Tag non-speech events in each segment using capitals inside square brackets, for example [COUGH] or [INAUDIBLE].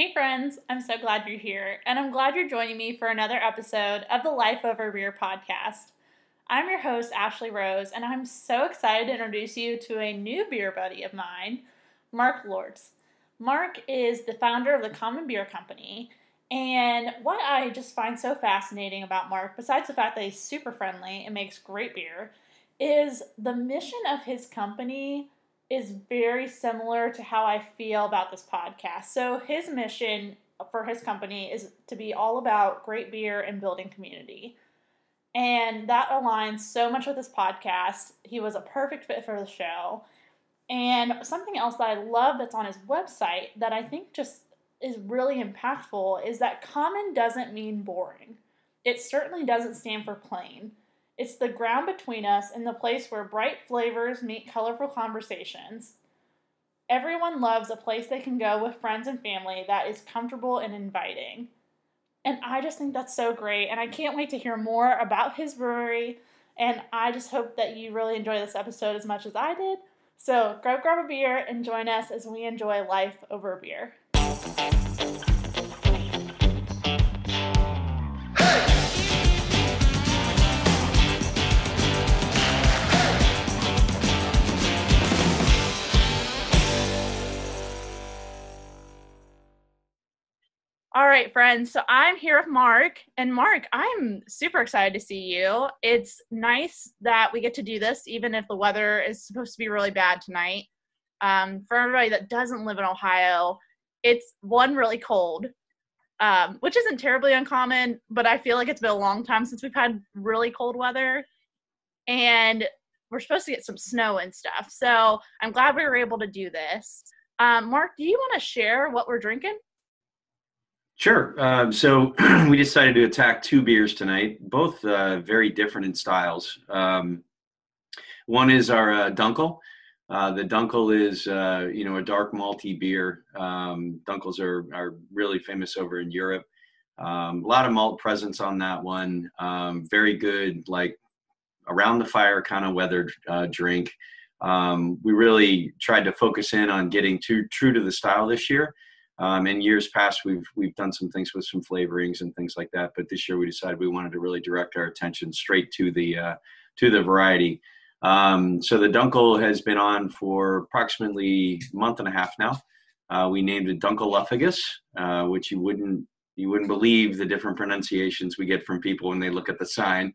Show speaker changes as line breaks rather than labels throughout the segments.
Hey, friends, I'm so glad you're here, and I'm glad you're joining me for another episode of the Life Over Beer podcast. I'm your host, Ashley Rose, and I'm so excited to introduce you to a new beer buddy of mine, Mark Lortz. Mark is the founder of the Common Beer Company, and what I just find so fascinating about Mark, besides the fact that he's super friendly and makes great beer, is the mission of his company is very similar to how I feel about this podcast. So his mission for his company is to be all about great beer and building community. And that aligns so much with this podcast. He was a perfect fit for the show. And something else that I love that's on his website that I think just is really impactful is that common doesn't mean boring. It certainly doesn't stand for plain. It's the ground between us and the place where bright flavors meet colorful conversations. Everyone loves a place they can go with friends and family that is comfortable and inviting. And I just think that's so great. And I can't wait to hear more about his brewery. And I just hope that you really enjoy this episode as much as I did. So go grab a beer and join us as we enjoy life over beer. All right, friends. So I'm here with Mark. And Mark, I'm super excited to see you. It's nice that we get to do this, even if the weather is supposed to be really bad tonight. Um, for everybody that doesn't live in Ohio, it's one really cold, um, which isn't terribly uncommon, but I feel like it's been a long time since we've had really cold weather. And we're supposed to get some snow and stuff. So I'm glad we were able to do this. Um, Mark, do you want to share what we're drinking?
Sure. Um, so [CLEARS THROAT] we decided to attack two beers tonight, both uh, very different in styles. Um, one is our uh, Dunkel. Uh, the Dunkel is, uh, you know, a dark malty beer. Um, Dunkels are, are really famous over in Europe. Um, a lot of malt presence on that one. Um, very good, like around the fire kind of weathered uh, drink. Um, we really tried to focus in on getting too true to the style this year. Um, in years past, we've we've done some things with some flavorings and things like that, but this year we decided we wanted to really direct our attention straight to the uh, to the variety. Um, so the Dunkel has been on for approximately a month and a half now. Uh, we named it Dunkelophagus, uh, which you wouldn't you wouldn't believe the different pronunciations we get from people when they look at the sign.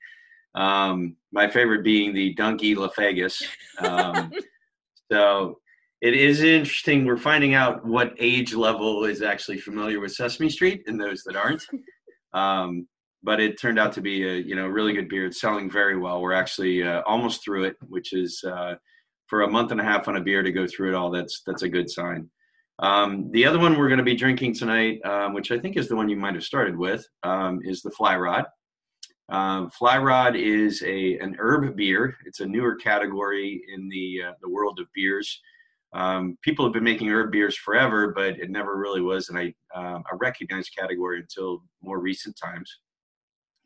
Um, my favorite being the Donkey Laphagus. Um, [LAUGHS] so it is interesting. We're finding out what age level is actually familiar with Sesame Street and those that aren't. [LAUGHS] Um, but it turned out to be a you know really good beer. It's selling very well. We're actually uh, almost through it, which is uh, for a month and a half on a beer to go through it all. That's that's a good sign. Um, the other one we're going to be drinking tonight, um, which I think is the one you might have started with, um, is the Fly Rod. Um, Fly Rod is a an herb beer. It's a newer category in the uh, the world of beers. Um, people have been making herb beers forever, but it never really was an, um, a recognized category until more recent times.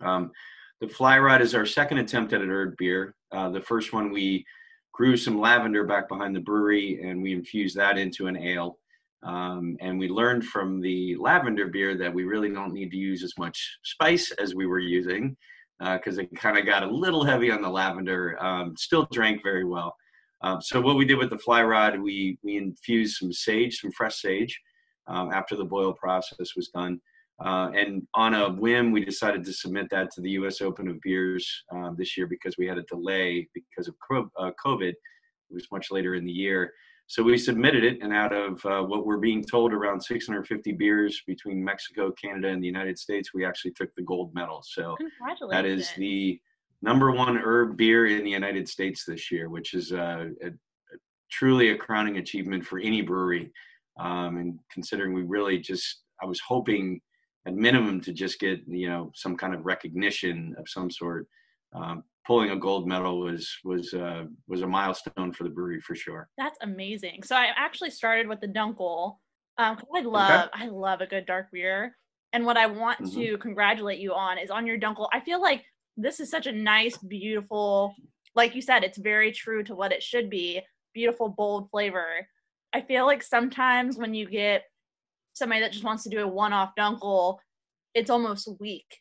Um, the Fly Rod is our second attempt at an herb beer. Uh, the first one we grew some lavender back behind the brewery and we infused that into an ale. Um, and we learned from the lavender beer that we really don't need to use as much spice as we were using because uh, it kind of got a little heavy on the lavender. Um, still drank very well. Um, so what we did with the fly rod, we we infused some sage, some fresh sage, um, after the boil process was done. Uh, and on a whim, we decided to submit that to the U.S. Open of Beers um, this year because we had a delay because of uh, COVID. It was much later in the year. So we submitted it, and out of uh, what we're being told, around 650 beers between Mexico, Canada, and the United States, we actually took the gold medal. So that is the number one herb beer in the United States this year, which is a, a, a truly a crowning achievement for any brewery. Um, and considering we really just, I was hoping at minimum to just get you know some kind of recognition of some sort. Um, pulling a gold medal was was uh, was a milestone for the brewery for sure.
That's amazing. So I actually started with the Dunkel. Um, I love okay. I love a good dark beer. And what I want mm-hmm. to congratulate you on is on your Dunkel. I feel like this is such a nice, beautiful, like you said, it's very true to what it should be. Beautiful, bold flavor. I feel like sometimes when you get somebody that just wants to do a one-off dunkel, it's almost weak.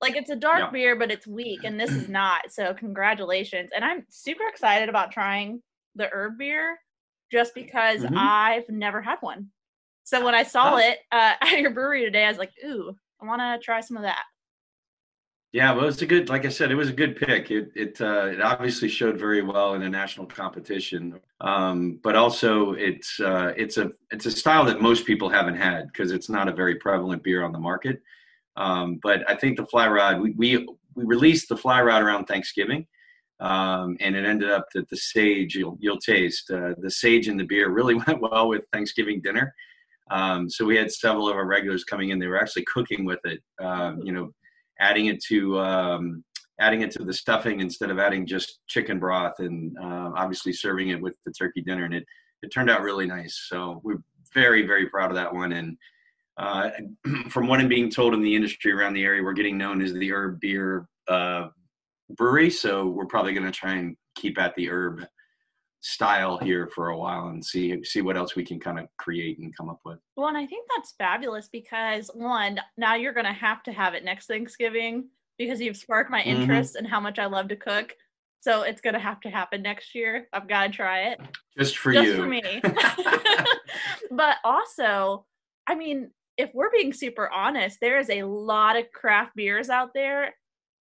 Like it's a dark yeah. beer, but it's weak, and this is [CLEARS THROAT] not. So congratulations. And I'm super excited about trying the herb beer just because mm-hmm. I've never had one. So when I saw oh. it uh, [LAUGHS] at your brewery today, I was like, ooh, I want to try some of that.
Yeah, well, it's a good, like I said, it was a good pick. It it uh, it obviously showed very well in a national competition, um, but also it's uh, it's a it's a style that most people haven't had because it's not a very prevalent beer on the market. Um, but I think the fly rod we, we we released the fly rod around Thanksgiving, um, and it ended up that the sage you'll you'll taste uh, the sage in the beer really [LAUGHS] went well with Thanksgiving dinner. Um, so we had several of our regulars coming in. They were actually cooking with it. Um, you know, adding it to um, adding it to the stuffing instead of adding just chicken broth, and uh, obviously serving it with the turkey dinner. And it it turned out really nice. So we're very very proud of that one. And uh, [CLEARS THROAT] from what I'm being told in the industry around the area, we're getting known as the herb beer uh, brewery. So we're probably going to try and keep at the herb style here for a while and see see what else we can kind of create and come up with.
Well, and I think that's fabulous because one, now you're going to have to have it next Thanksgiving because you've sparked my mm-hmm. interest mm-hmm. in how much I love to cook. So it's going to have to happen next year. I've got to try it.
Just for
Just
you.
Just for me. [LAUGHS] [LAUGHS] but also, I mean, if we're being super honest, there is a lot of craft beers out there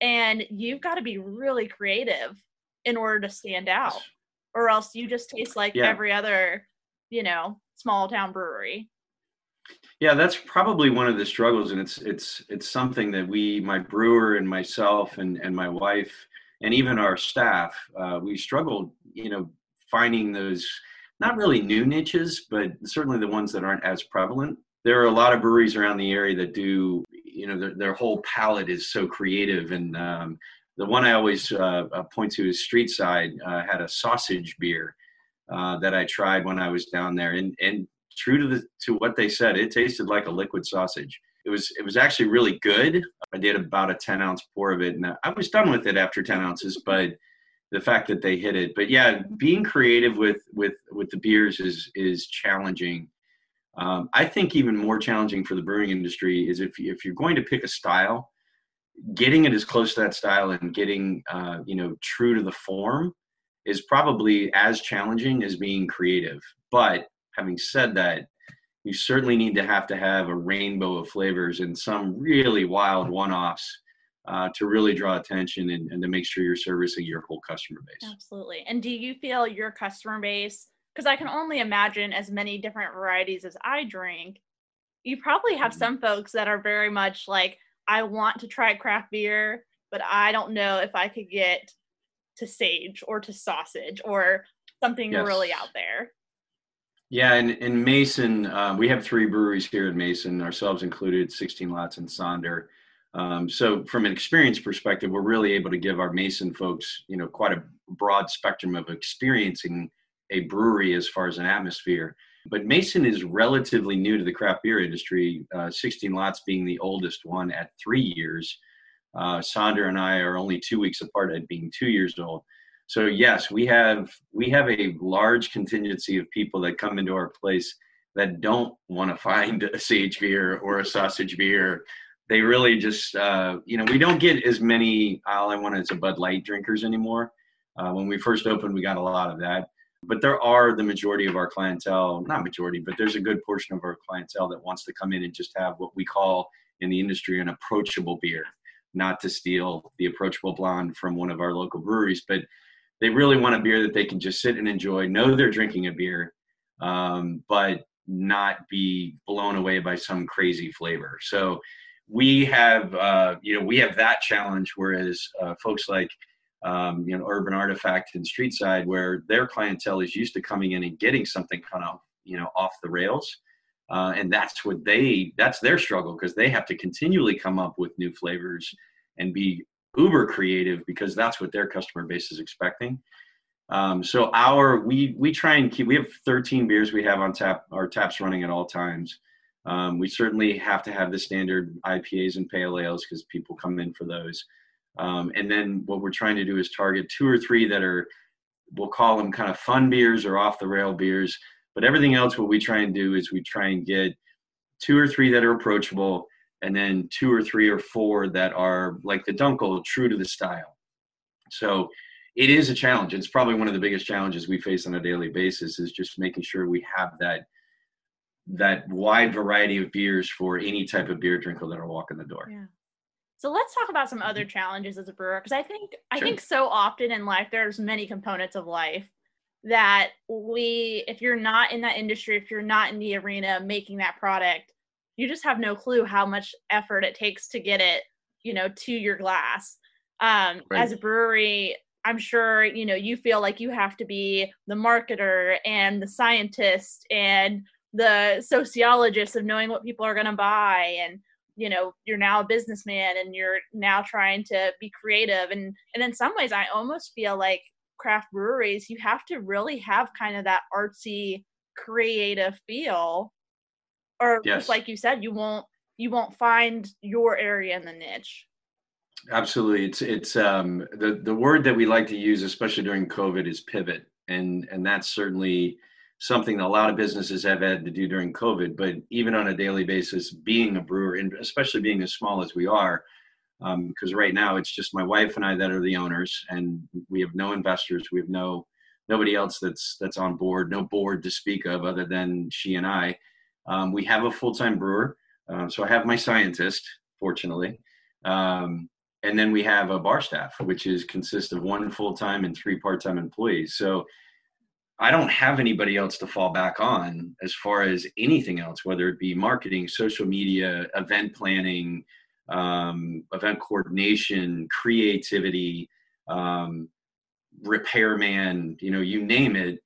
and you've got to be really creative in order to stand out or else you just taste like yeah. every other, you know, small town brewery.
Yeah, that's probably one of the struggles, and it's it's it's something that we, my brewer and myself and and my wife, and even our staff, uh, we struggled, you know, finding those not really new niches, but certainly the ones that aren't as prevalent. There are a lot of breweries around the area that do, you know, their, their whole palette is so creative and um, the one I always uh, uh, point to is Streetside uh, had a sausage beer uh, that I tried when I was down there, and and true to the to what they said, it tasted like a liquid sausage. It was it was actually really good. I did about a ten ounce pour of it, and I was done with it after ten ounces. But the fact that they hit it, but yeah, being creative with with with the beers is is challenging. Um, I think even more challenging for the brewing industry is if if you're going to pick a style getting it as close to that style and getting uh, you know true to the form is probably as challenging as being creative. But having said that you certainly need to have to have a rainbow of flavors and some really wild one-offs uh, to really draw attention and, and to make sure you're servicing your whole customer base.
Absolutely. And do you feel your customer base because i can only imagine as many different varieties as i drink you probably have mm-hmm. some folks that are very much like I want to try craft beer, but I don't know if I could get to sage or to sausage or something yes. really out there.
Yeah, and in Mason, uh, we have three breweries here in Mason, ourselves included, 16 Lots and Sonder. Um, so from an experience perspective, we're really able to give our Mason folks, you know, quite a broad spectrum of experiencing a brewery as far as an atmosphere. But Mason is relatively new to the craft beer industry, uh, 16 Lots being the oldest one at three years. Uh, Sonder and I are only two weeks apart at being two years old. So yes, we have we have a large contingency of people that come into our place that don't want to find a sage beer or a sausage beer. They really just uh, you know we don't get as many all I want is a Bud Light drinkers anymore. Uh, when we first opened, we got a lot of that but there are the majority of our clientele not majority but there's a good portion of our clientele that wants to come in and just have what we call in the industry an approachable beer. Not to steal the approachable blonde from one of our local breweries but they really want a beer that they can just sit and enjoy know they're drinking a beer um, but not be blown away by some crazy flavor. So we have uh, you know we have that challenge whereas uh, folks like um, you know, urban artifact and Streetside where their clientele is used to coming in and getting something kind of, you know, off the rails. Uh, and that's what they, that's their struggle because they have to continually come up with new flavors and be uber creative because that's what their customer base is expecting. Um, so our, we, we try and keep, we have 13 beers we have on tap, our taps running at all times. Um, we certainly have to have the standard IPAs and pale ales because people come in for those. Um, and then what we're trying to do is target two or three that are, we'll call them kind of fun beers or off the rail beers. But everything else, what we try and do is we try and get two or three that are approachable, and then two or three or four that are like the Dunkel, true to the style. So it is a challenge. It's probably one of the biggest challenges we face on a daily basis is just making sure we have that that wide variety of beers for any type of beer drinker that'll walk in the door.
Yeah. So let's talk about some other mm-hmm. challenges as a brewer because I think I think so often in life there's many components of life that we if you're not in that industry if you're not in the arena making that product you just have no clue how much effort it takes to get it you know to your glass um right. as a brewery i'm sure you know you feel like you have to be the marketer and the scientist and the sociologist of knowing what people are going to buy and you know you're now a businessman and you're now trying to be creative. And and in some ways i almost feel like craft breweries you have to really have kind of that artsy creative feel. Or yes. like you said you won't you won't find your area in the niche.
Absolutely. It's it's um the the word that we like to use especially during covid is pivot. And and that's certainly something that a lot of businesses have had to do during COVID. But even on a daily basis, being a brewer, and especially being as small as we are, because um, right now it's just my wife and I that are the owners, and we have no investors. We have no nobody else that's that's on board, no board to speak of other than she and I. Um, we have a full time brewer, uh, so I have my scientist, fortunately. Um, and then we have a bar staff, which is consists of one full time and three part time employees. So I don't have anybody else to fall back on as far as anything else, whether it be marketing, social media, event planning, um, event coordination, creativity, um, repairman, you know, you name it.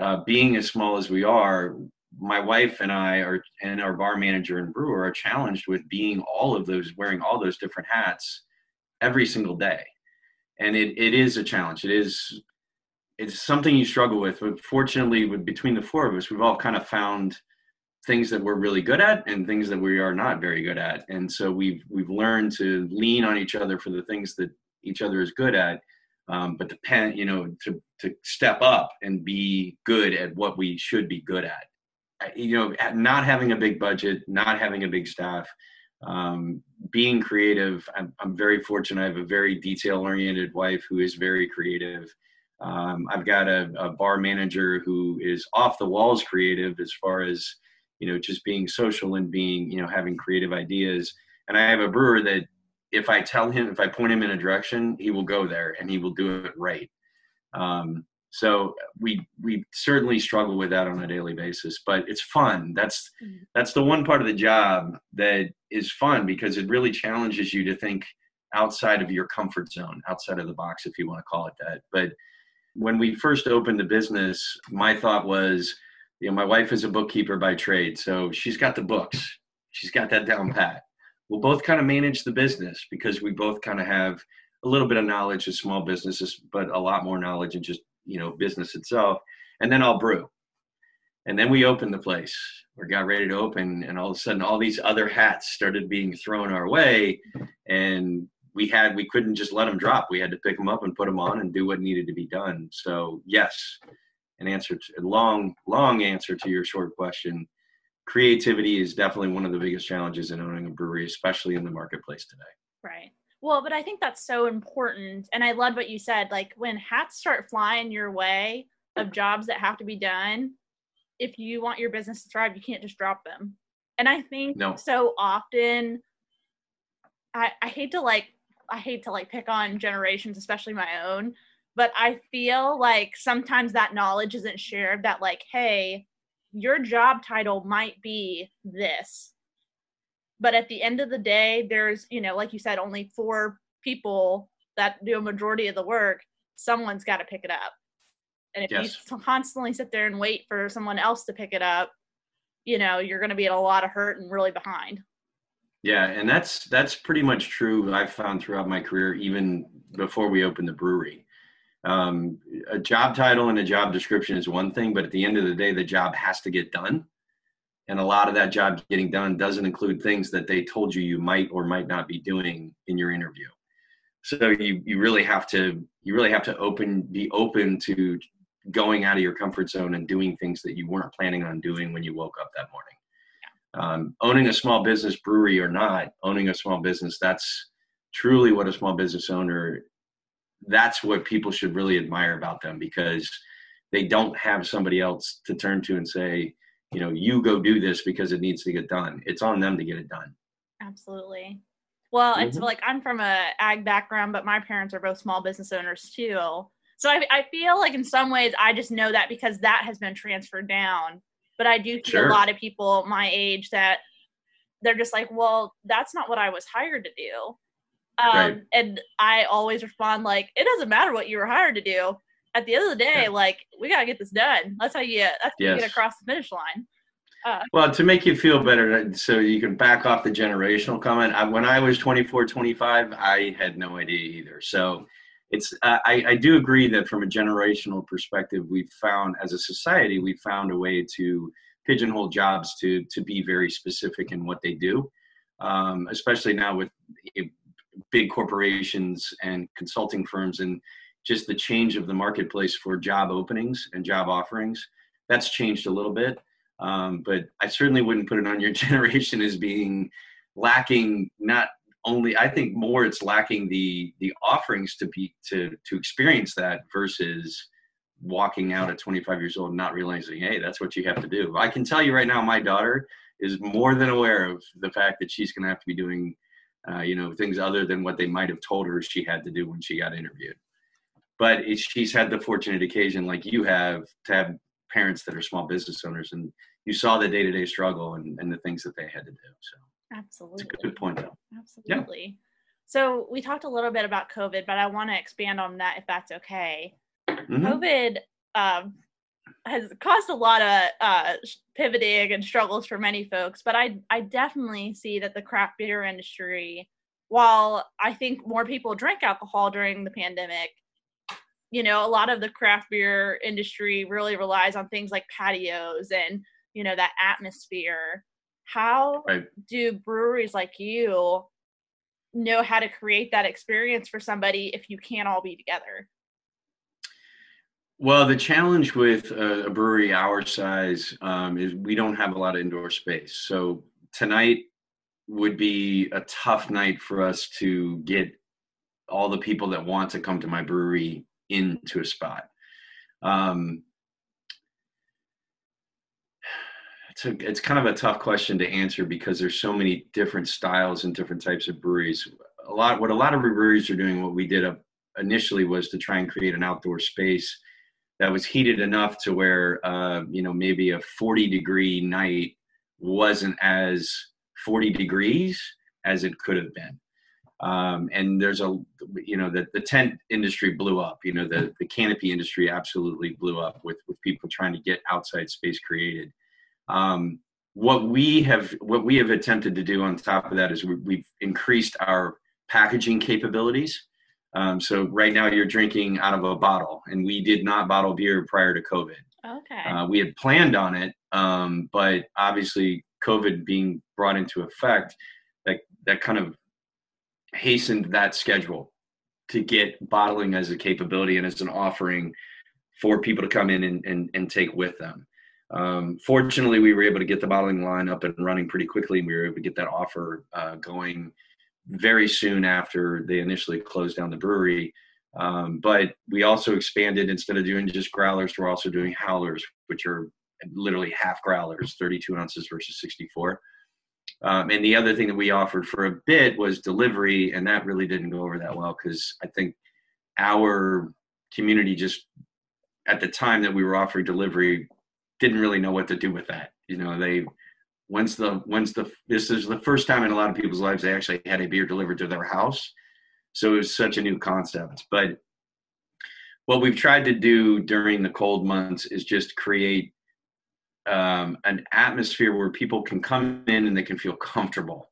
Uh, being as small as we are, my wife and I are, and our bar manager and brewer are challenged with being all of those, wearing all those different hats every single day. And it, it is a challenge. It is it's something you struggle with. But fortunately, with between the four of us, we've all kind of found things that we're really good at and things that we are not very good at. And so we've we've learned to lean on each other for the things that each other is good at. Um, but depend, you know, to to step up and be good at what we should be good at. You know, not having a big budget, not having a big staff, um, being creative. I'm, I'm very fortunate. I have a very detail oriented wife who is very creative um, I've got a, a, bar manager who is off the walls creative as far as you know just being social and being you know having creative ideas. And I have a brewer that if I tell him if I point him in a direction, he will go there and he will do it right. Um, so we we certainly struggle with that on a daily basis, but it's fun. That's mm-hmm. that's the one part of the job that is fun because it really challenges you to think outside of your comfort zone, outside of the box, if you want to call it that. But when we first opened the business, my thought was, you know, my wife is a bookkeeper by trade, so she's got the books. She's got that down pat. We'll both kind of manage the business because we both kind of have a little bit of knowledge of small businesses, but a lot more knowledge in just, you know, business itself. And then I'll brew. And then we opened the place. or got ready to open, and all of a sudden, all these other hats started being thrown our way. And we had we couldn't just let them drop. We had to pick them up and put them on and do what needed to be done. So yes, an answer to a long long answer to your short question. Creativity is definitely one of the biggest challenges in owning a brewery, especially in the marketplace today.
Right. Well, but I think that's so important. And I love what you said. Like when hats start flying your way of jobs that have to be done, if you want your business to thrive, you can't just drop them. And I think no. so often I, I hate to like I hate to like pick on generations, especially my own, but I feel like sometimes that knowledge isn't shared that like, hey, your job title might be this. But at the end of the day, there's, you know, like you said, only four people that do a majority of the work. Someone's got to pick it up. And if yes. you constantly sit there and wait for someone else to pick it up, you know, you're going to be at a lot of hurt and really behind.
Yeah, and that's that's pretty much true. I've found throughout my career, even before we opened the brewery. Um, a job title and a job description is one thing, but at the end of the day, the job has to get done. And a lot of that job getting done doesn't include things that they told you you might or might not be doing in your interview. So you you really have to you really have to open be open to going out of your comfort zone and doing things that you weren't planning on doing when you woke up that morning. Um, owning a small business brewery or not owning a small business that's truly what a small business owner that's what people should really admire about them because they don't have somebody else to turn to and say you know you go do this because it needs to get done. It's on them to get it done.
Absolutely. Well mm-hmm. it's like i'm from a ag background but my parents are both small business owners too. So I, I feel like in some ways i just know that because that has been transferred down but I do see sure. a lot of people my age that they're just like, well, that's not what I was hired to do. Um, right. And I always respond like, it doesn't matter what you were hired to do. At the end of the day, yeah. like we gotta get this done. That's how you. That's how yes. you get across the finish line.
Uh, well, to make you feel better, so you can back off the generational comment. I, when I was 24, 25, I had no idea either. So it's uh, I, I, do agree that from a generational perspective we've found as a society we've found a way to pigeonhole jobs to to be very specific in what they do. Um, especially now with big corporations and consulting firms and just the change of the marketplace for job openings and job offerings that's changed a little bit. Um, but i certainly wouldn't put it on your [LAUGHS] generation as being lacking not only i think more it's lacking the the offerings to be to to experience that versus walking out at 25 years old and not realizing hey that's what you have to do. I can tell you right now my daughter is more than aware of the fact that she's going to have to be doing uh, you know things other than what they might have told her she had to do when she got interviewed. But she's had the fortunate occasion like you have to have parents that are small business owners and you saw the day-to-day struggle and, and the things that they had to do so
Absolutely.
It's a good point, though.
Absolutely. Yeah. So we talked a little bit about COVID, but I want to expand on that if that's okay. Mm-hmm. COVID um, has caused a lot of uh, pivoting and struggles for many folks, but I I definitely see that the craft beer industry, while I think more people drank alcohol during the pandemic, you know, a lot of the craft beer industry really relies on things like patios and you know that atmosphere how right. do breweries like you know how to create that experience for somebody if you can't all be together?
Well the challenge with a, a brewery our size um, is we don't have a lot of indoor space. So tonight would be a tough night for us to get all the people that want to come to my brewery into a spot. Um, it's a, it's kind of a tough question to answer because there's so many different styles and different types of breweries. A lot what a lot of breweries are doing, what we did up initially was to try and create an outdoor space that was heated enough to where uh, you know maybe a 40 degree night wasn't as 40 degrees as it could have been. Um, and there's a you know the, the tent industry blew up you know the, the canopy industry absolutely blew up with with people trying to get outside space created um, what we have what we have attempted to do on top of that is we, have increased our packaging capabilities. Um, so right now you're drinking out of a bottle, and we did not bottle beer prior to COVID.
Okay.
Uh, we had planned on it, um, but obviously COVID being brought into effect, that that kind of hastened that schedule to get bottling as a capability and as an offering for people to come in and, and, and take with them. Um, fortunately, we were able to get the bottling line up and running pretty quickly. We were able to get that offer uh, going very soon after they initially closed down the brewery. Um, but we also expanded instead of doing just growlers, we're also doing howlers, which are literally half growlers, 32 ounces versus 64. Um, and the other thing that we offered for a bit was delivery, and that really didn't go over that well because I think our community just at the time that we were offering delivery didn't really know what to do with that. You know, they once the once the this is the first time in a lot of people's lives they actually had a beer delivered to their house. So it was such a new concept. But what we've tried to do during the cold months is just create um, an atmosphere where people can come in and they can feel comfortable.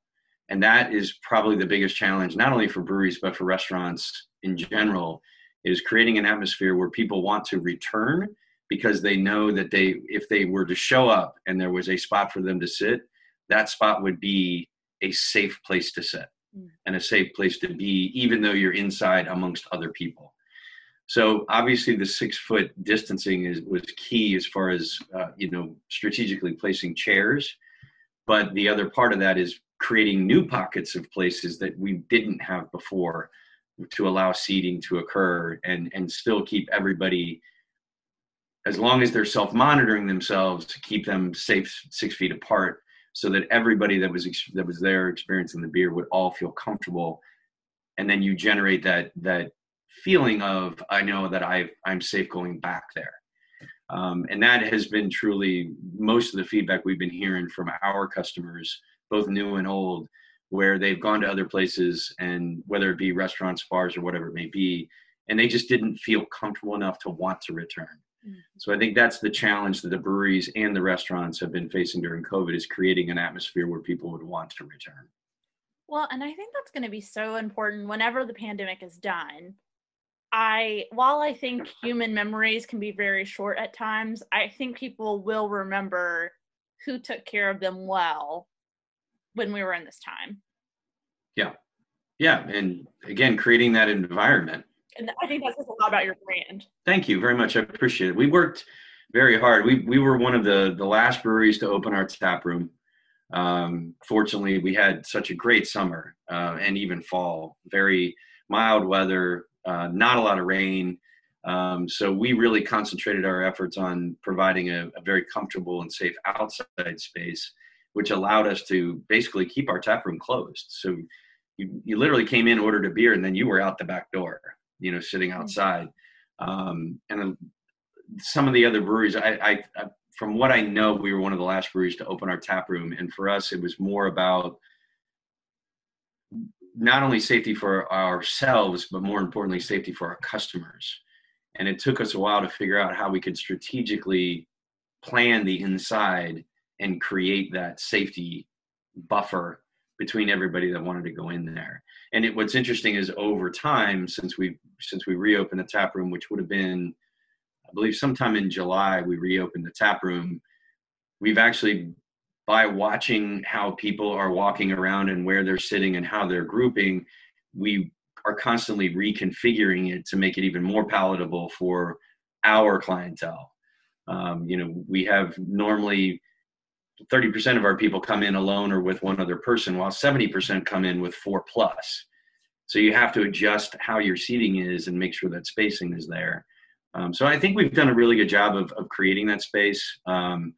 And that is probably the biggest challenge, not only for breweries, but for restaurants in general, is creating an atmosphere where people want to return because they know that they if they were to show up and there was a spot for them to sit that spot would be a safe place to sit mm. and a safe place to be even though you're inside amongst other people so obviously the six foot distancing is was key as far as uh, you know strategically placing chairs but the other part of that is creating new pockets of places that we didn't have before to allow seating to occur and and still keep everybody as long as they're self-monitoring themselves to keep them safe six feet apart so that everybody that was that was there experiencing the beer would all feel comfortable and then you generate that that feeling of i know that i i'm safe going back there um, and that has been truly most of the feedback we've been hearing from our customers both new and old where they've gone to other places and whether it be restaurants bars or whatever it may be and they just didn't feel comfortable enough to want to return. Mm-hmm. so i think that's the challenge that the breweries and the restaurants have been facing during covid is creating an atmosphere where people would want to return
well and i think that's going to be so important whenever the pandemic is done I while I think human memories can be very short at times, I think people will remember who took care of them well when we were in this time.
Yeah. Yeah. And again, creating that environment.
And I think that says a lot about your brand.
Thank you very much. I appreciate it. We worked very hard. We we were one of the the last breweries to open our tap room. Um, fortunately, we had such a great summer uh, and even fall. Very mild weather, uh, not a lot of rain. Um, so we really concentrated our efforts on providing a, a, very comfortable and safe outside space, which allowed us to basically keep our tap room closed. So you, you literally came in, ordered a beer, and then you were out the back door, you know, sitting mm. outside. Um, and some of the other breweries, I, I, I, from what I know, we were one of the last breweries to open our tap room, and for us, it was more about not only safety for ourselves, but more importantly, safety for our customers. And it took us a while to figure out how we could strategically plan the inside and create that safety buffer between everybody that wanted to go in there. And it, what's interesting is over time, since we since we reopened the tap room, which would have been, I believe, sometime in July, we reopened the tap room. We've actually by watching how people are walking around and where they're sitting and how they're grouping, we are constantly reconfiguring it to make it even more palatable for our clientele. Um, you know, we have normally 30% of our people come in alone or with one other person, while 70% come in with four plus. So you have to adjust how your seating is and make sure that spacing is there. Um, so I think we've done a really good job of, of creating that space. Um,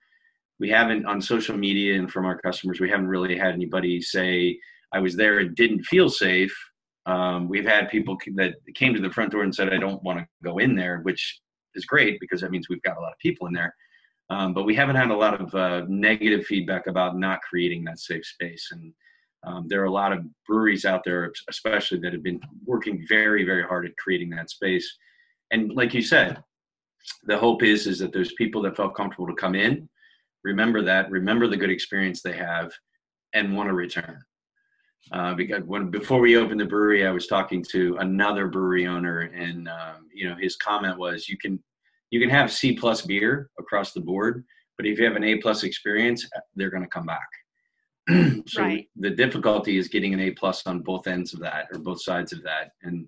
we haven't on social media and from our customers we haven't really had anybody say i was there and didn't feel safe um, we've had people that came to the front door and said i don't want to go in there which is great because that means we've got a lot of people in there um, but we haven't had a lot of uh, negative feedback about not creating that safe space and um, there are a lot of breweries out there especially that have been working very very hard at creating that space and like you said the hope is is that there's people that felt comfortable to come in remember that, remember the good experience they have, and want to return. Uh, because when before we opened the brewery, I was talking to another brewery owner, and um, you know his comment was, "You can you can have C plus beer across the board, but if you have an A plus experience, they're going to come back." [CLEARS THROAT] so right. the difficulty is getting an A plus on both ends of that or both sides of that, and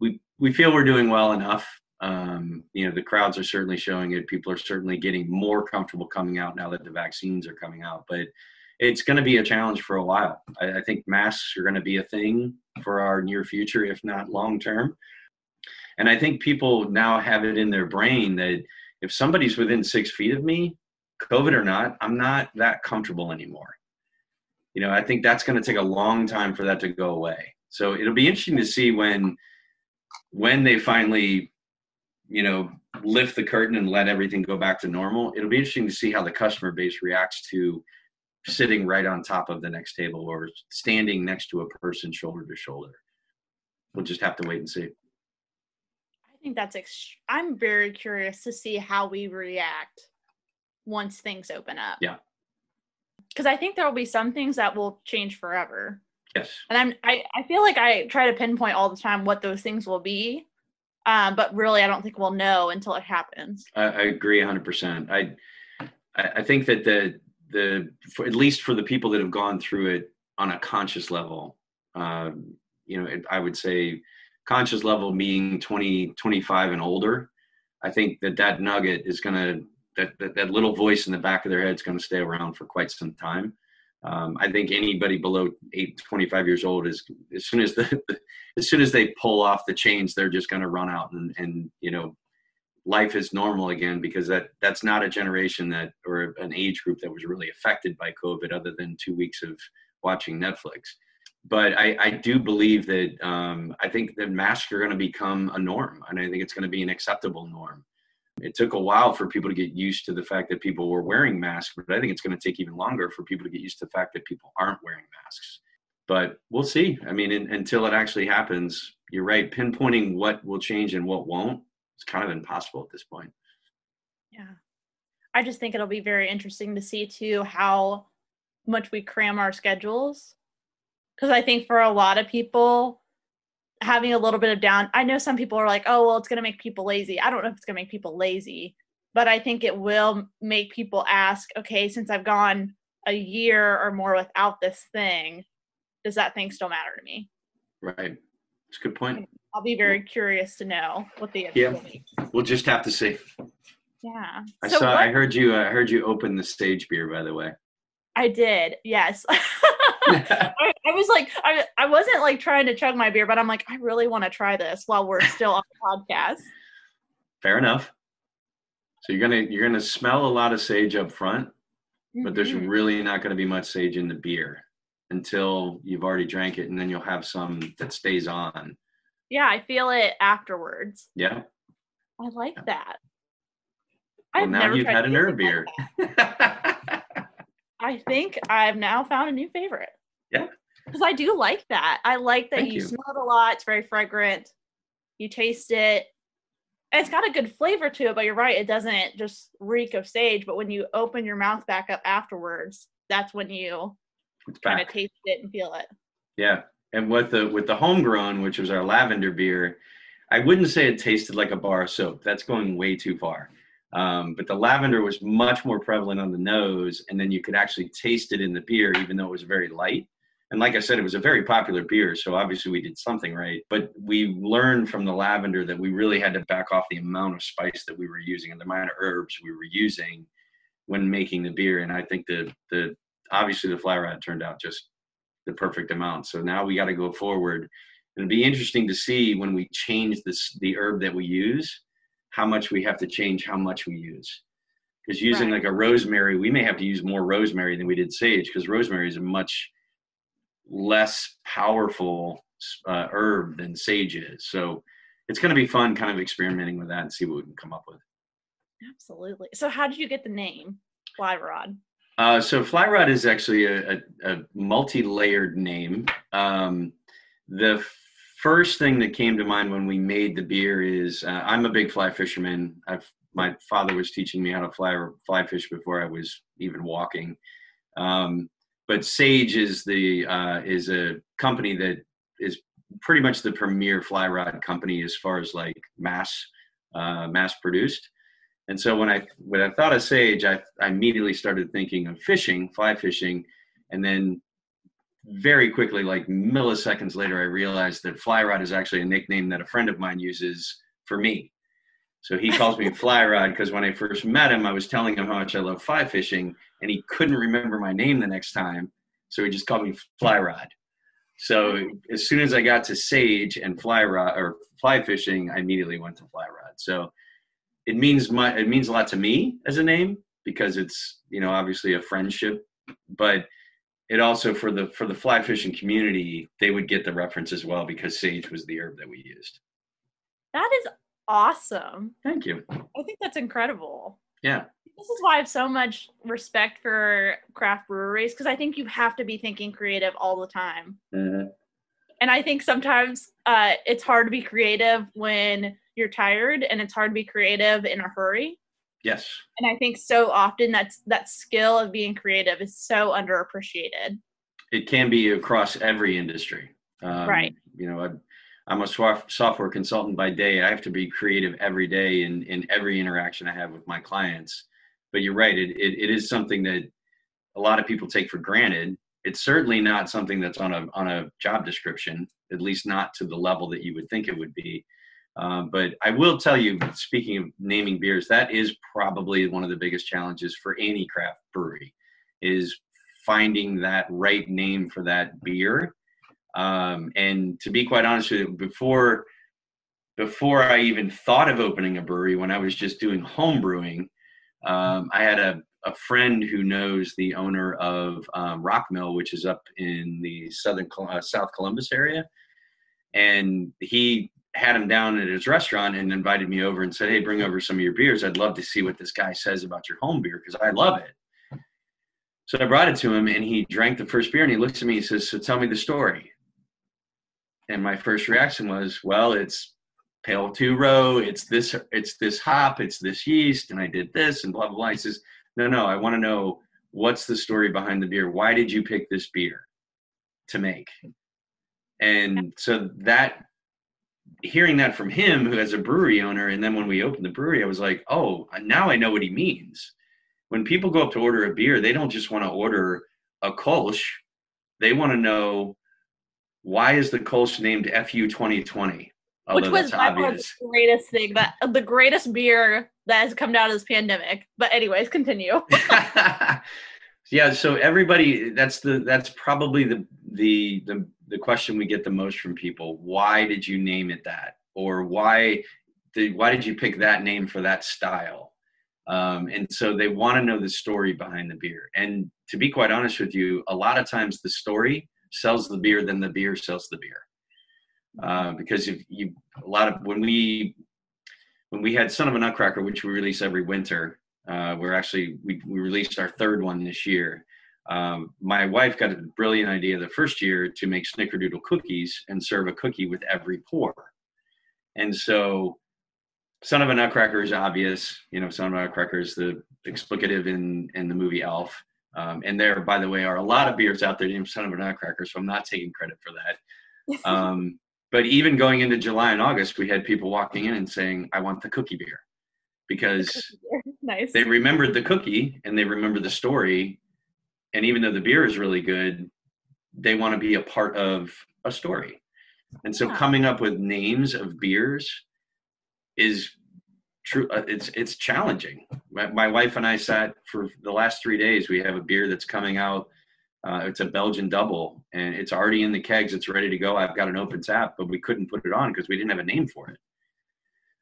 we we feel we're doing well enough um, you know the crowds are certainly showing it people are certainly getting more comfortable coming out now that the vaccines are coming out but it's going to be a challenge for a while I, I think masks are going to be a thing for our near future if not long term and i think people now have it in their brain that if somebody's within six feet of me covid or not i'm not that comfortable anymore. You know i think that's going to take a long time for that to go away. So it'll be interesting to see when when they finally you know lift the curtain and let everything go back to normal. It'll be interesting to see how the customer base reacts to sitting right on top of the next table or standing next to a person shoulder to shoulder. We'll just have to wait and see
think that's ex- i'm very curious to see how we react once things open up
yeah
because i think there will be some things that will change forever
yes
and i'm I, I feel like i try to pinpoint all the time what those things will be um, but really, I don't think we'll know until it happens.
I, I agree 100%. I, I think that the, the, for, at least for the people that have gone through it on a conscious level, uh, you know, it, I would say conscious level being 20, 25 and older. I think that that nugget is going to, that, that, that little voice in the back of their head is going to stay around for quite some time. Um, I think anybody below eight, 25 years old is as soon as the, [LAUGHS] as soon as they pull off the chains, they're just going to run out and, and you know life is normal again because that that's not a generation that or an age group that was really affected by COVID other than two weeks of watching Netflix. But I, I do believe that um, I think that masks are going to become a norm, and I think it's going to be an acceptable norm. It took a while for people to get used to the fact that people were wearing masks, but I think it's going to take even longer for people to get used to the fact that people aren't wearing masks. But we'll see. I mean, in, until it actually happens, you're right. Pinpointing what will change and what won't is kind of impossible at this point.
Yeah. I just think it'll be very interesting to see too how much we cram our schedules. Because I think for a lot of people, having a little bit of down, I know some people are like, oh, well, it's going to make people lazy. I don't know if it's going to make people lazy, but I think it will make people ask, okay, since I've gone a year or more without this thing, does that thing still matter to me?
Right. It's a good point.
I'll be very curious to know what the
yeah. We'll just have to see.
Yeah.
I so saw. What, I heard you. I heard you open the stage beer. By the way.
I did. Yes. [LAUGHS] [LAUGHS] I, I, was like, I, I wasn't like trying to chug my beer, but I'm like, I really want to try this while we're still on the podcast.
Fair enough. So you're gonna you're gonna smell a lot of sage up front, mm-hmm. but there's mm-hmm. really not gonna be much sage in the beer until you've already drank it, and then you'll have some that stays on.
Yeah, I feel it afterwards.
Yeah.
I like
yeah.
that.
Well, I've now you've had an herb beer. [LAUGHS]
I think I've now found a new favorite.
Yeah.
Because I do like that. I like that you, you, smell it a lot. It's very fragrant. You taste it. And it's got a good flavor to it, but you're right. It doesn't just reek of sage. But when you open your mouth back up afterwards, that's when you kind of taste it and feel it.
Yeah. And with the with the homegrown, which was our lavender beer, I wouldn't say it tasted like a bar of soap. That's going way too far. Um, but the lavender was much more prevalent on the nose, and then you could actually taste it in the beer, even though it was very light. And like I said, it was a very popular beer, so obviously we did something right. But we learned from the lavender that we really had to back off the amount of spice that we were using and the amount of herbs we were using when making the beer. And I think the the obviously the fly rod turned out just the perfect amount. So now we got to go forward. And it'd be interesting to see when we change this the herb that we use how much we have to change how much we use because using right. like a rosemary we may have to use more rosemary than we did sage because rosemary is a much less powerful uh, herb than sage is. So it's going to be fun kind of experimenting with that and see what we can come up with.
Absolutely. So how did you get the name fly rod?
Uh, so fly rod is actually a, a, a multi-layered name. Um, the first thing that came to mind when we made the beer is uh, I'm a big fly fisherman. I've my father was teaching me how to fly fly fish before I was even walking. Um, but Sage is the uh, is a company that is pretty much the premier fly rod company as far as like mass uh, mass produced. And so when I when I thought of Sage, I, I immediately started thinking of fishing, fly fishing, and then very quickly, like milliseconds later, I realized that fly rod is actually a nickname that a friend of mine uses for me. So he calls me fly rod because when I first met him, I was telling him how much I love fly fishing, and he couldn't remember my name the next time, so he just called me fly rod. So as soon as I got to sage and fly rod or fly fishing, I immediately went to fly rod. So it means my it means a lot to me as a name because it's you know obviously a friendship, but it also for the for the fly fishing community they would get the reference as well because sage was the herb that we used
that is awesome
thank you
i think that's incredible
yeah
this is why i have so much respect for craft breweries because i think you have to be thinking creative all the time
mm-hmm.
and i think sometimes uh, it's hard to be creative when you're tired and it's hard to be creative in a hurry
Yes.
And I think so often that's that skill of being creative is so underappreciated.
It can be across every industry.
Um, right.
You know, I, am a software consultant by day. I have to be creative every day in, in every interaction I have with my clients. But you're right. It, it, it is something that a lot of people take for granted. It's certainly not something that's on a on a job description, at least not to the level that you would think it would be. Um, but I will tell you, speaking of naming beers, that is probably one of the biggest challenges for any craft brewery, is finding that right name for that beer. Um, and to be quite honest with you, before before I even thought of opening a brewery, when I was just doing home brewing, um, I had a, a friend who knows the owner of um, Rockmill, which is up in the southern uh, South Columbus area, and he had him down at his restaurant and invited me over and said, "Hey, bring over some of your beers. I'd love to see what this guy says about your home beer because I love it." So I brought it to him, and he drank the first beer, and he looks at me and says, "So tell me the story." And my first reaction was, "Well, it's pale two row. It's this. It's this hop. It's this yeast, and I did this, and blah blah blah." He says, "No, no. I want to know what's the story behind the beer. Why did you pick this beer to make?" And so that hearing that from him who has a brewery owner and then when we opened the brewery i was like oh now i know what he means when people go up to order a beer they don't just want to order a kolsch they want to know why is the kolsch named fu 2020
which was by far the greatest thing that the greatest beer that has come out of this pandemic. But anyways continue. [LAUGHS] [LAUGHS]
Yeah so everybody that's the that's probably the the the the question we get the most from people. Why did you name it that? Or why did why did you pick that name for that style? Um, and so they want to know the story behind the beer. And to be quite honest with you a lot of times the story sells the beer than the beer sells the beer uh, because if you a lot of when we when we had son of a nutcracker which we release every winter uh, we're actually we, we released our third one this year um, my wife got a brilliant idea the first year to make snickerdoodle cookies and serve a cookie with every pour. And so, Son of a Nutcracker is obvious. You know, Son of a Nutcracker is the explicative in in the movie Elf. Um, and there, by the way, are a lot of beers out there named Son of a Nutcracker, so I'm not taking credit for that. [LAUGHS] Um, but even going into July and August, we had people walking in and saying, "I want the cookie beer," because [LAUGHS]
nice.
they remembered the cookie and they remember the story and even though the beer is really good they want to be a part of a story and so yeah. coming up with names of beers is true uh, it's it's challenging. My, my, wife and i sat for the last three days we have a beer that's coming out uh, it's a belgian double and it's already in the kegs it's ready to go. I've got an open tap but we couldn't put it on because we didn't have a name for it.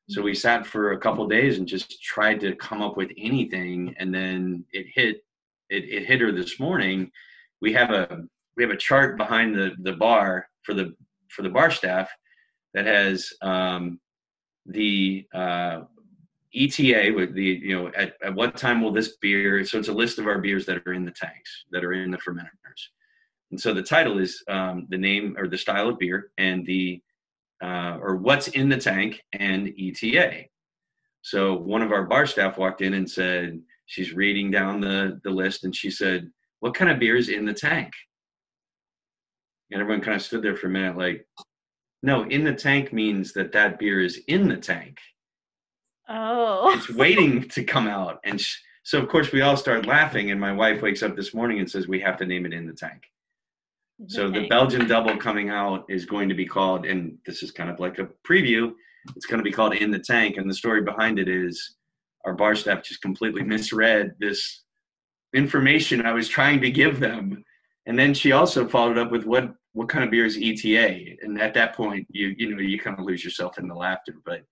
So we sat for a couple days and just tried to come up with anything and then it hit it, it hit her this morning. We have a we have a chart behind the the bar for the for the bar staff that has um, the uh, ETA with the you know at, at what time will this beer? So it's a list of our beers that are in the tanks that are in the fermenters, and so the title is um, the name or the style of beer and the uh, or what's in the tank and ETA. So one of our bar staff walked in and said, she's reading down the, the list and she said, What kind of beer is in the tank? And everyone kind of stood there for a minute, like, no, in the tank means that that beer is in the tank.
Oh.
It's waiting to come out. And sh- so, of course, we all start laughing. And my wife wakes up this morning and says, We have to name it in the tank. The so, tank. the Belgian double coming out is going to be called, and this is kind of like a preview, it's going to be called In the Tank. And the story behind it is our bar staff just completely misread this information I was trying to give them. And then she also followed up with what what kind of beer is ETA? And at that point, you you know you kind of lose yourself in the laughter. But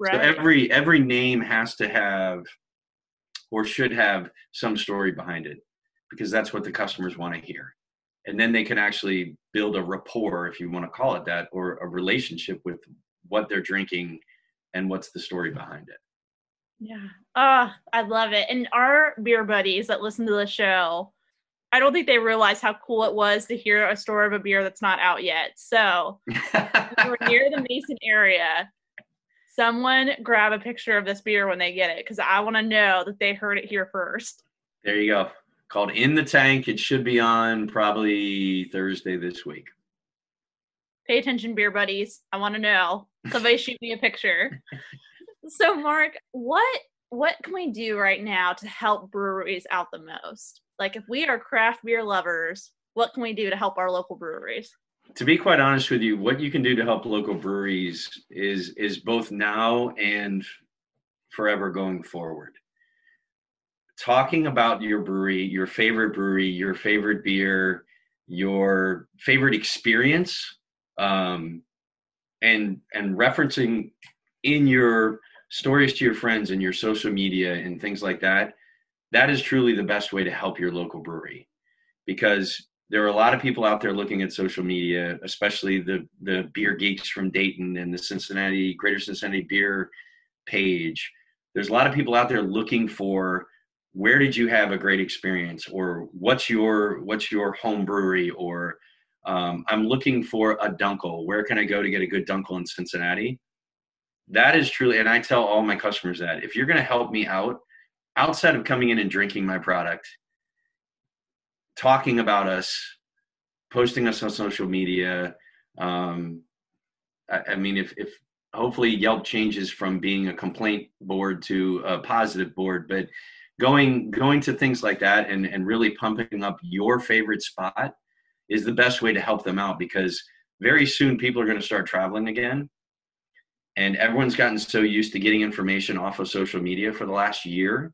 right. so every every name has to have or should have some story behind it because that's what the customers want to hear. And then they can actually build a rapport, if you want to call it that, or a relationship with what they're drinking and what's the story behind it.
Yeah. Ah, uh, I love it. And our beer buddies that listen to the show, I don't think they realize how cool it was to hear a story of a beer that's not out yet. So [LAUGHS] we're near the Mason area. Someone grab a picture of this beer when they get it because I want to know that they heard it here first.
There you go. Called In the Tank. It should be on probably Thursday this week.
Pay attention, beer buddies. I want to know. Somebody [LAUGHS] shoot me a picture. So, Mark, what what can we do right now to help breweries out the most? Like, if we are craft beer lovers, what can we do to help our local breweries?
To be quite honest with you, what you can do to help local breweries is is both now and forever going forward. talking about your brewery, your favorite brewery, your favorite beer, your favorite experience, um, and and referencing in your stories to your friends and your social media and things like that. That is truly the best way to help your local brewery, because there are a lot of people out there looking at social media, especially the the beer geeks from Dayton and the Cincinnati Greater Cincinnati Beer page. There's a lot of people out there looking for where did you have a great experience or what's your what's your home brewery or um, i'm looking for a dunkel where can i go to get a good dunkel in cincinnati that is truly and i tell all my customers that if you're going to help me out outside of coming in and drinking my product talking about us posting us on social media um, I, I mean if if hopefully yelp changes from being a complaint board to a positive board but going going to things like that and and really pumping up your favorite spot is the best way to help them out because very soon people are going to start traveling again. And everyone's gotten so used to getting information off of social media for the last year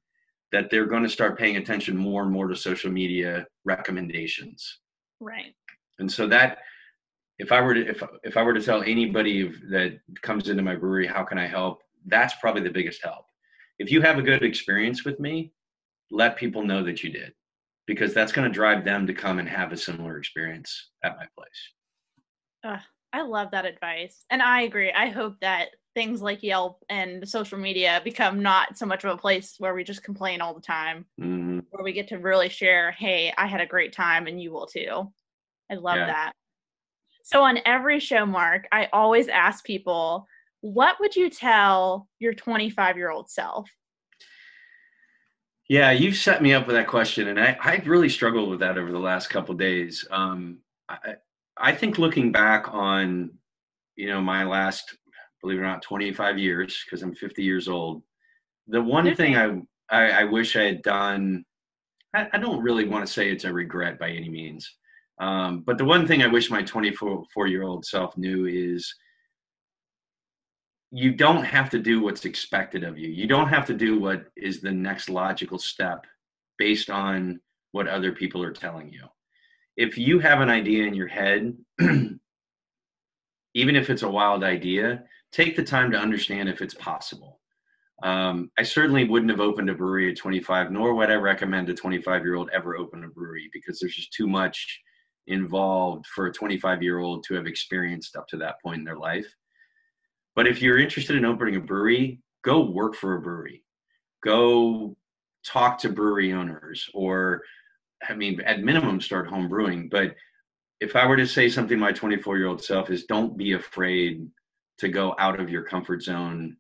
that they're going to start paying attention more and more to social media recommendations
right
and so that if i were to if, if i were to tell anybody that comes into my brewery how can i help that's probably the biggest help if you have a good experience with me, let people know that you did because that's going to drive them to come and have a similar experience at my place.
Uh, I love that advice. And I agree. I hope that things like Yelp and social media become not so much of a place where we just complain all the time, mm-hmm. where we get to really share, hey, I had a great time and you will too. I love yeah. that. So, on every show, Mark, I always ask people what would you tell your 25 year old self?
Yeah, you've set me up with that question, and I, I've really struggled with that over the last couple days. Um, I, I think looking back on, you know, my last, believe it or not, 25 years, because I'm 50 years old, the one thing I, I, I wish I had done, I, I don't really want to say it's a regret by any means, um, but the one thing I wish my 24 year old self knew is you don't have to do what's expected of you. You don't have to do what is the next logical step based on what other people are telling you. If you have an idea in your head, [CLEARS THROAT] even if it's a wild idea, take the time to understand if it's possible. Um, I certainly wouldn't have opened a brewery at 25, nor would I recommend a 25 year old ever open a brewery because there's just too much involved for a 25 year old to have experienced up to that point in their life. But if you're interested in opening a brewery, go work for a brewery. Go talk to brewery owners or I mean at minimum start home brewing. But if I were to say something my 24 year old self is don't be afraid to go out of your comfort zone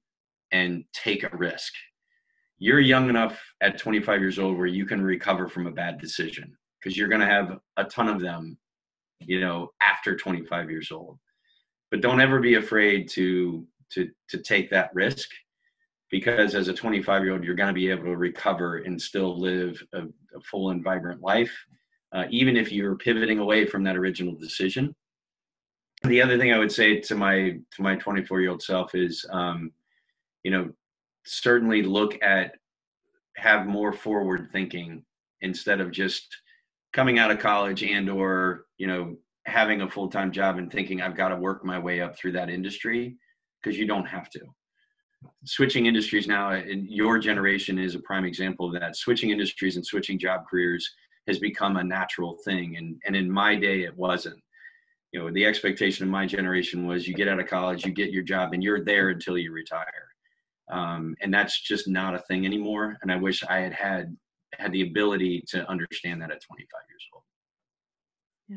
and take a risk. You're young enough at 25 years old where you can recover from a bad decision because you're going to have a ton of them, you know, after 25 years old but don't ever be afraid to to to take that risk because as a 25 year old you're going to be able to recover and still live a, a full and vibrant life uh, even if you're pivoting away from that original decision the other thing i would say to my to my 24 year old self is um, you know certainly look at have more forward thinking instead of just coming out of college and or you know having a full-time job and thinking I've got to work my way up through that industry because you don't have to. Switching industries now, in your generation is a prime example of that. Switching industries and switching job careers has become a natural thing, and and in my day it wasn't. You know, the expectation of my generation was you get out of college, you get your job, and you're there until you retire. Um, and that's just not a thing anymore. And I wish I had had had the ability to understand that at 25 years old. Yeah.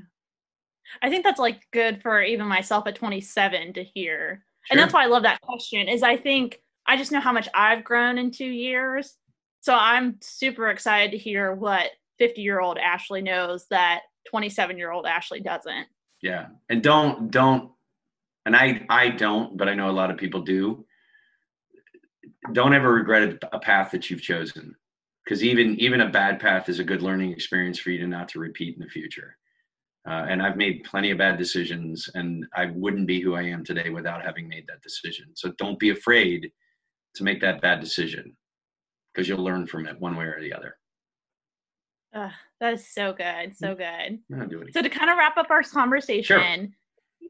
I think that's like good for even myself at 27 to hear. Sure. And that's why I love that question is I think I just know how much I've grown in 2 years. So I'm super excited to hear what 50 year old Ashley knows that 27 year old Ashley doesn't.
Yeah. And don't don't and I I don't, but I know a lot of people do. Don't ever regret a path that you've chosen because even even a bad path is a good learning experience for you to not to repeat in the future. Uh, and I've made plenty of bad decisions, and I wouldn't be who I am today without having made that decision. So don't be afraid to make that bad decision because you'll learn from it one way or the other.
Uh, that is so good, so good.
Do it.
So to kind of wrap up our conversation,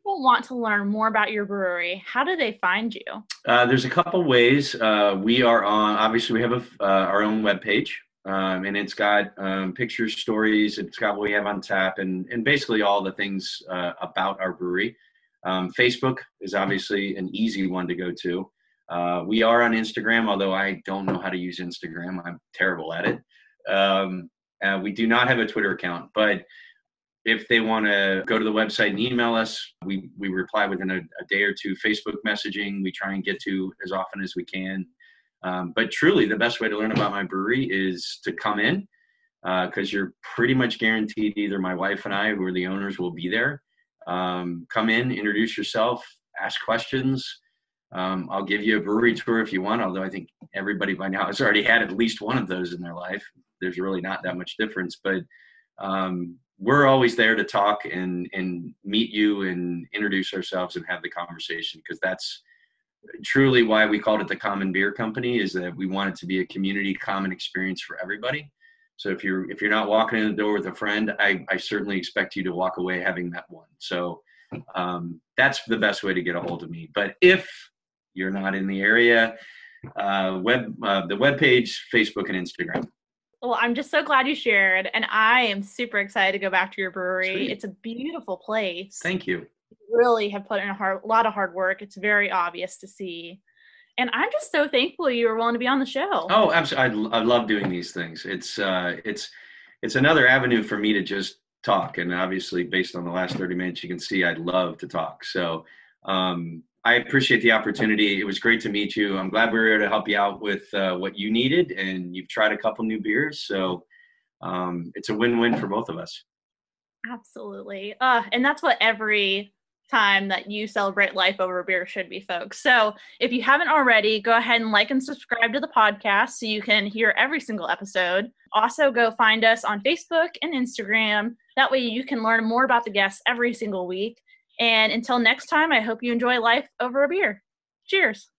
people want to learn more about your brewery, how do they find you?
Uh, there's a couple ways. Uh, we are on. Obviously, we have a, uh, our own webpage, um, and it's got um, pictures, stories. It's got what we have on tap, and and basically all the things uh, about our brewery. Um, Facebook is obviously an easy one to go to. Uh, we are on Instagram, although I don't know how to use Instagram. I'm terrible at it. Um, uh, we do not have a Twitter account, but if they want to go to the website and email us, we, we reply within a, a, day or two. Facebook messaging, we try and get to as often as we can. Um, but truly, the best way to learn about my brewery is to come in because uh, you're pretty much guaranteed either my wife and I, who are the owners, will be there. Um, come in, introduce yourself, ask questions. Um, I'll give you a brewery tour if you want, although I think everybody by now has already had at least one of those in their life. There's really not that much difference, but um, we're always there to talk and and meet you and introduce ourselves and have the conversation because that's truly why we called it the common beer company is that we want it to be a community common experience for everybody. So if you're if you're not walking in the door with a friend i, I certainly expect you to walk away having met one. So um, that's the best way to get a hold of me. But if you're not in the area uh, web uh, the web page facebook and instagram
well, I'm just so glad you shared, and I am super excited to go back to your brewery.
Sweet.
It's a beautiful place.
Thank you.
you really have put in a hard, lot of hard work. It's very obvious to see, and I'm just so thankful you were willing to be on the show.
Oh, absolutely! I, I love doing these things. It's uh, it's it's another avenue for me to just talk, and obviously, based on the last 30 minutes, you can see I'd love to talk. So. Um, I appreciate the opportunity. It was great to meet you. I'm glad we were able to help you out with uh, what you needed, and you've tried a couple new beers, so um, it's a win-win for both of us.
Absolutely, uh, and that's what every time that you celebrate life over beer should be, folks. So if you haven't already, go ahead and like and subscribe to the podcast so you can hear every single episode. Also, go find us on Facebook and Instagram. That way, you can learn more about the guests every single week. And until next time, I hope you enjoy life over a beer. Cheers.